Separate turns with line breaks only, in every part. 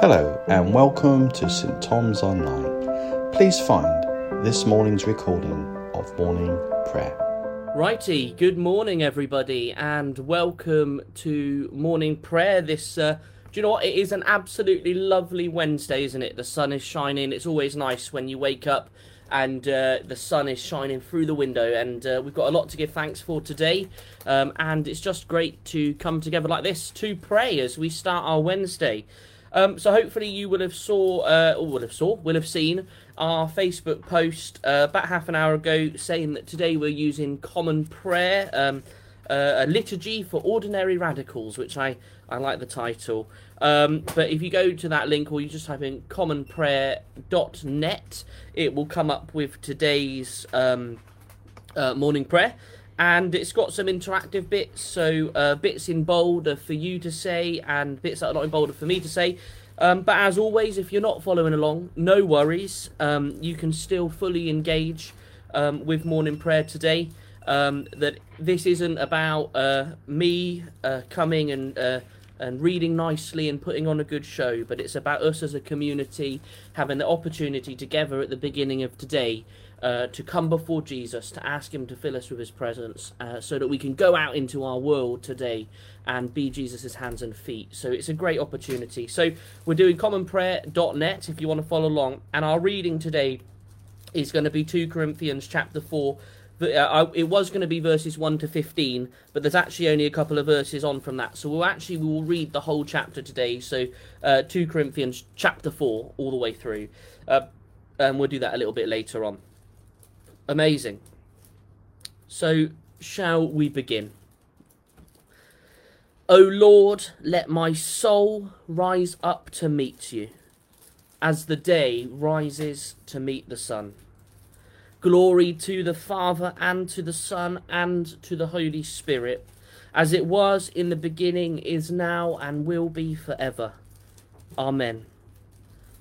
Hello and welcome to St Tom's Online. Please find this morning's recording of morning prayer.
Righty, good morning, everybody, and welcome to morning prayer. This, uh, do you know what? It is an absolutely lovely Wednesday, isn't it? The sun is shining. It's always nice when you wake up and uh, the sun is shining through the window, and uh, we've got a lot to give thanks for today. Um, and it's just great to come together like this to pray as we start our Wednesday. Um, so hopefully you will have saw uh, or will have saw will have seen our Facebook post uh, about half an hour ago saying that today we're using common prayer, um, uh, a liturgy for ordinary radicals, which I I like the title. Um, but if you go to that link or you just type in commonprayer.net, it will come up with today's um, uh, morning prayer and it's got some interactive bits. So uh, bits in bold are for you to say, and bits that are not in bold are for me to say. Um, but as always, if you're not following along, no worries. Um, you can still fully engage um, with morning prayer today. Um, that this isn't about uh, me uh, coming and uh, and reading nicely and putting on a good show, but it's about us as a community having the opportunity together at the beginning of today uh, to come before Jesus, to ask Him to fill us with His presence, uh, so that we can go out into our world today and be Jesus' hands and feet. So it's a great opportunity. So we're doing commonprayer.net if you want to follow along, and our reading today is going to be 2 Corinthians chapter 4. Uh, it was going to be verses 1 to 15, but there's actually only a couple of verses on from that. So we'll actually we will read the whole chapter today. So uh, 2 Corinthians chapter 4 all the way through. Uh, and we'll do that a little bit later on. Amazing. So, shall we begin? O Lord, let my soul rise up to meet you, as the day rises to meet the sun. Glory to the Father, and to the Son, and to the Holy Spirit, as it was in the beginning, is now, and will be forever. Amen.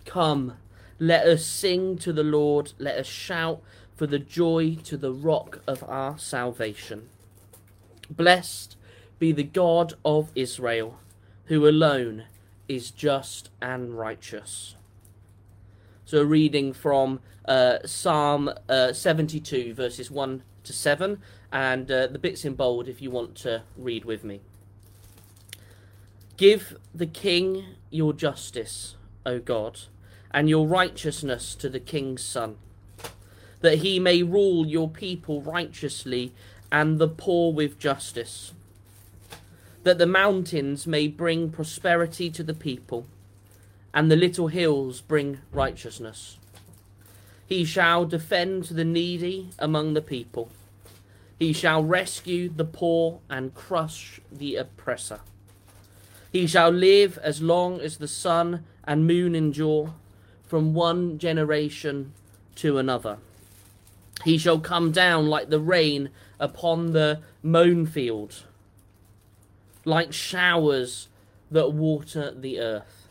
Come, let us sing to the Lord, let us shout for the joy to the rock of our salvation. Blessed be the God of Israel, who alone is just and righteous. So, a reading from uh, Psalm uh, 72, verses 1 to 7, and uh, the bits in bold if you want to read with me. Give the king your justice, O God, and your righteousness to the king's son that he may rule your people righteously and the poor with justice, that the mountains may bring prosperity to the people, and the little hills bring righteousness. He shall defend the needy among the people. He shall rescue the poor and crush the oppressor. He shall live as long as the sun and moon endure, from one generation to another. He shall come down like the rain upon the mown field, like showers that water the earth.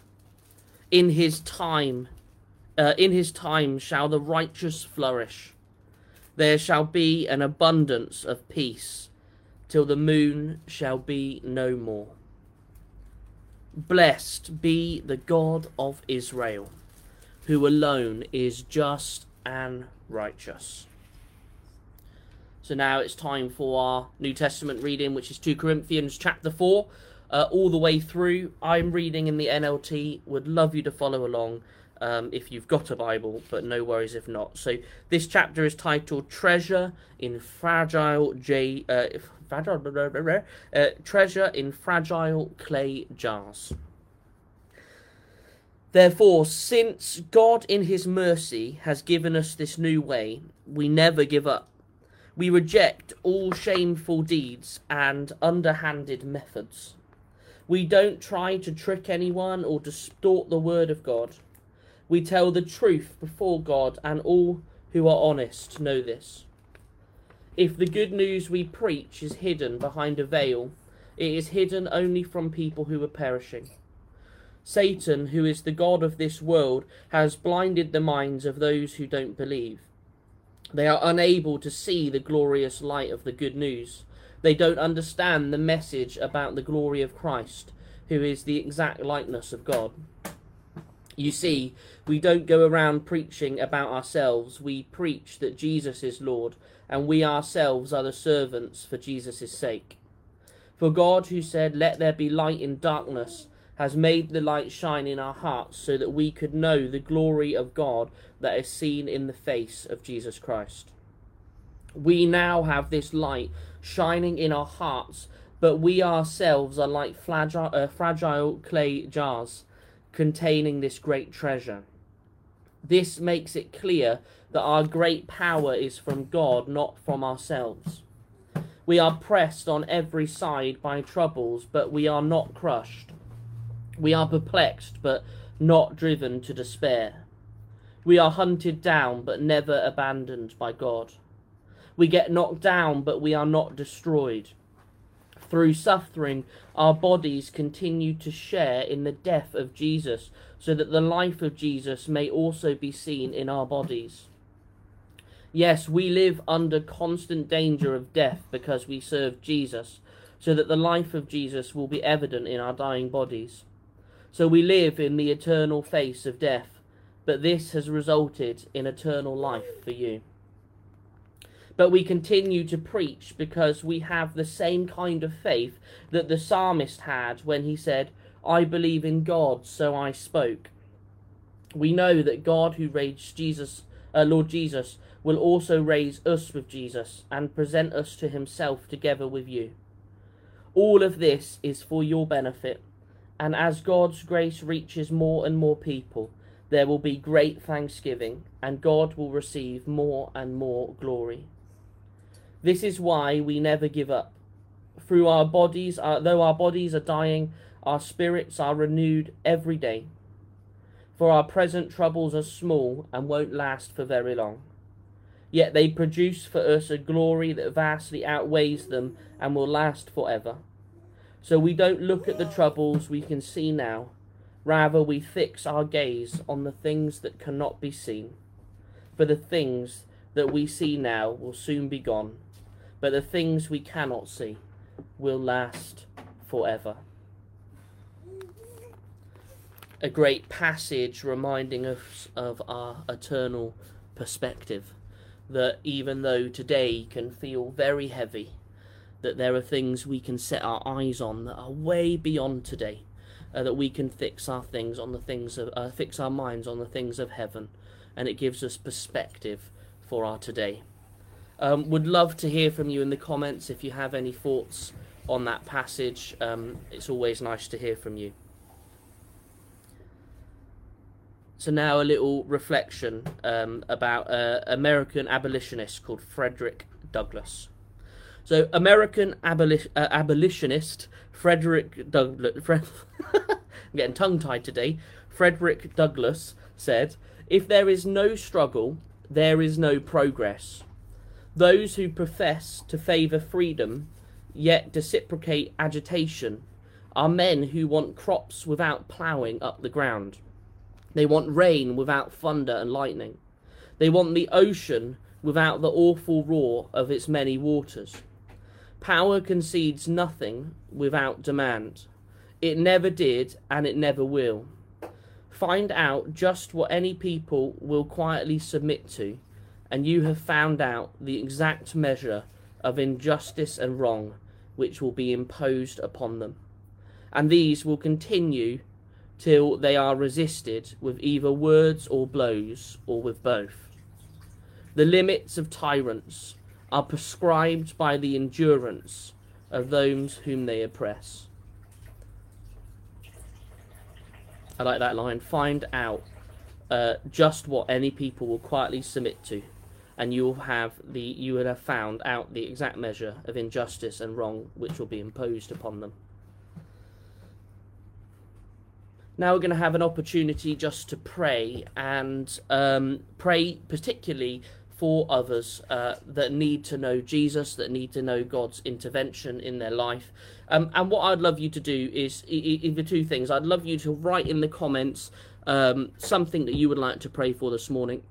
In his time, uh, in his time shall the righteous flourish. There shall be an abundance of peace, till the moon shall be no more. Blessed be the God of Israel, who alone is just and righteous. So now it's time for our New Testament reading, which is 2 Corinthians chapter 4, uh, all the way through. I'm reading in the NLT. Would love you to follow along um, if you've got a Bible, but no worries if not. So this chapter is titled Treasure in Fragile J. Uh, uh, treasure in fragile clay jars. Therefore, since God in his mercy has given us this new way, we never give up we reject all shameful deeds and underhanded methods. We don't try to trick anyone or distort the word of God. We tell the truth before God, and all who are honest know this. If the good news we preach is hidden behind a veil, it is hidden only from people who are perishing. Satan, who is the God of this world, has blinded the minds of those who don't believe. They are unable to see the glorious light of the good news. They don't understand the message about the glory of Christ, who is the exact likeness of God. You see, we don't go around preaching about ourselves. We preach that Jesus is Lord, and we ourselves are the servants for Jesus' sake. For God, who said, Let there be light in darkness, has made the light shine in our hearts so that we could know the glory of God that is seen in the face of Jesus Christ. We now have this light shining in our hearts, but we ourselves are like fragile, uh, fragile clay jars containing this great treasure. This makes it clear that our great power is from God, not from ourselves. We are pressed on every side by troubles, but we are not crushed. We are perplexed, but not driven to despair. We are hunted down, but never abandoned by God. We get knocked down, but we are not destroyed. Through suffering, our bodies continue to share in the death of Jesus, so that the life of Jesus may also be seen in our bodies. Yes, we live under constant danger of death because we serve Jesus, so that the life of Jesus will be evident in our dying bodies. So we live in the eternal face of death, but this has resulted in eternal life for you. But we continue to preach because we have the same kind of faith that the psalmist had when he said, I believe in God, so I spoke. We know that God who raised Jesus, uh, Lord Jesus, will also raise us with Jesus and present us to himself together with you. All of this is for your benefit, and as God's grace reaches more and more people, there will be great thanksgiving, and God will receive more and more glory. This is why we never give up. Through our bodies, uh, though our bodies are dying, our spirits are renewed every day. For our present troubles are small and won't last for very long. Yet they produce for us a glory that vastly outweighs them and will last forever. So we don't look at the troubles we can see now, rather, we fix our gaze on the things that cannot be seen. For the things that we see now will soon be gone but the things we cannot see will last forever. A great passage reminding us of our eternal perspective. That even though today can feel very heavy, that there are things we can set our eyes on that are way beyond today, uh, that we can fix our things on the things of, uh, fix our minds on the things of heaven, and it gives us perspective for our today. Um, would love to hear from you in the comments if you have any thoughts on that passage. Um, it's always nice to hear from you. So now a little reflection um, about an American abolitionist called Frederick Douglass. So American uh, abolitionist Frederick Douglass. I'm getting tongue tied today. Frederick Douglass said, "If there is no struggle, there is no progress." Those who profess to favour freedom yet reciprocate agitation are men who want crops without ploughing up the ground. They want rain without thunder and lightning. They want the ocean without the awful roar of its many waters. Power concedes nothing without demand. It never did and it never will. Find out just what any people will quietly submit to and you have found out the exact measure of injustice and wrong which will be imposed upon them. And these will continue till they are resisted with either words or blows, or with both. The limits of tyrants are prescribed by the endurance of those whom they oppress. I like that line. Find out uh, just what any people will quietly submit to and you will have the you will have found out the exact measure of injustice and wrong which will be imposed upon them. Now we're going to have an opportunity just to pray and um, pray particularly for others uh, that need to know Jesus, that need to know God's intervention in their life. Um, and what I'd love you to do is either two things. I'd love you to write in the comments um, something that you would like to pray for this morning,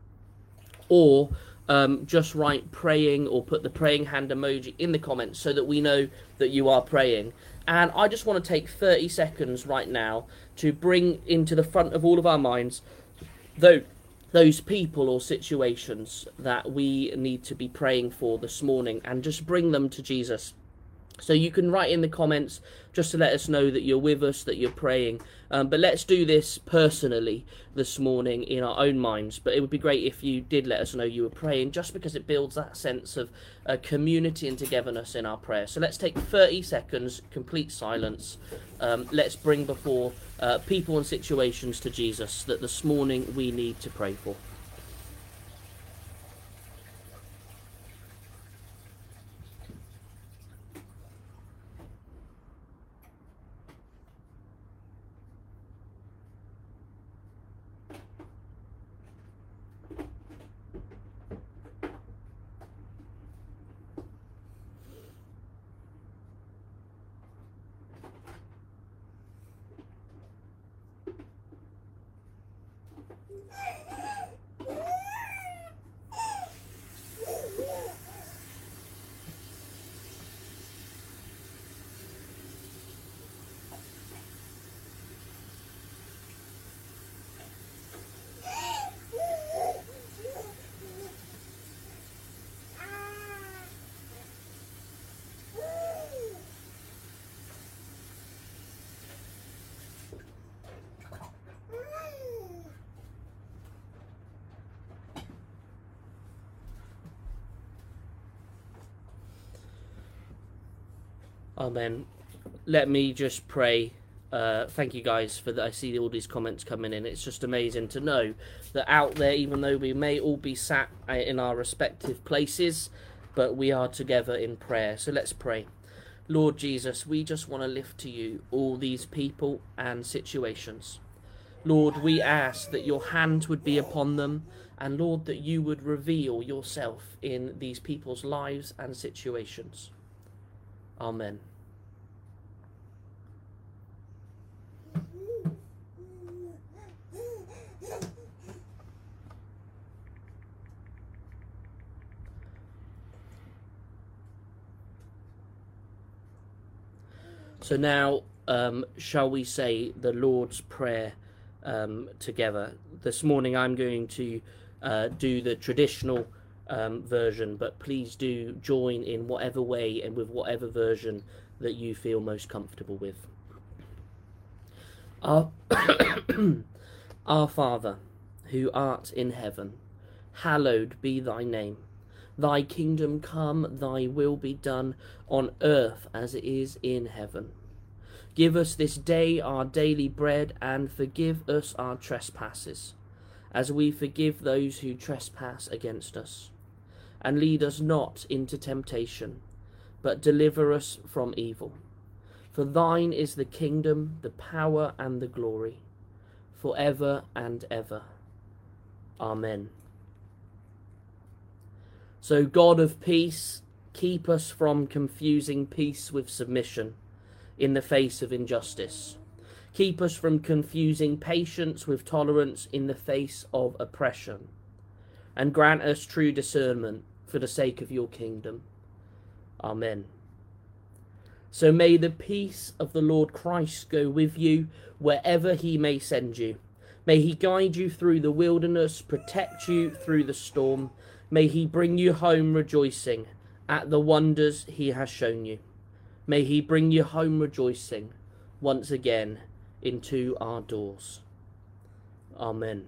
or um, just write praying or put the praying hand emoji in the comments so that we know that you are praying. And I just want to take 30 seconds right now to bring into the front of all of our minds though those people or situations that we need to be praying for this morning and just bring them to Jesus. So you can write in the comments just to let us know that you're with us, that you're praying. Um, but let's do this personally this morning in our own minds. But it would be great if you did let us know you were praying, just because it builds that sense of uh, community and togetherness in our prayer. So let's take 30 seconds, complete silence. Um, let's bring before uh, people and situations to Jesus that this morning we need to pray for. Amen. Let me just pray. Uh, thank you guys for that. I see all these comments coming in. It's just amazing to know that out there, even though we may all be sat uh, in our respective places, but we are together in prayer. So let's pray. Lord Jesus, we just want to lift to you all these people and situations. Lord, we ask that your hand would be upon them, and Lord, that you would reveal yourself in these people's lives and situations. Amen. So now, um, shall we say the Lord's Prayer um, together? This morning I'm going to uh, do the traditional um, version, but please do join in whatever way and with whatever version that you feel most comfortable with. Our, Our Father, who art in heaven, hallowed be thy name. Thy kingdom come, thy will be done on earth as it is in heaven. Give us this day our daily bread and forgive us our trespasses, as we forgive those who trespass against us and lead us not into temptation, but deliver us from evil. For thine is the kingdom, the power, and the glory, for ever and ever. Amen. So, God of peace, keep us from confusing peace with submission in the face of injustice. Keep us from confusing patience with tolerance in the face of oppression. And grant us true discernment for the sake of your kingdom. Amen. So may the peace of the Lord Christ go with you wherever he may send you. May he guide you through the wilderness, protect you through the storm. May he bring you home rejoicing at the wonders he has shown you. May he bring you home rejoicing once again into our doors. Amen.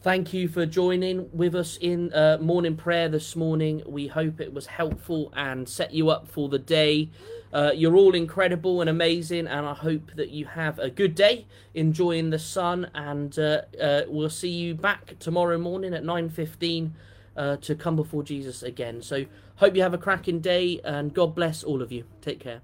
Thank you for joining with us in uh, morning prayer this morning. We hope it was helpful and set you up for the day. Uh, you're all incredible and amazing, and I hope that you have a good day, enjoying the sun. And uh, uh we'll see you back tomorrow morning at nine fifteen uh, to come before Jesus again. So hope you have a cracking day, and God bless all of you. Take care.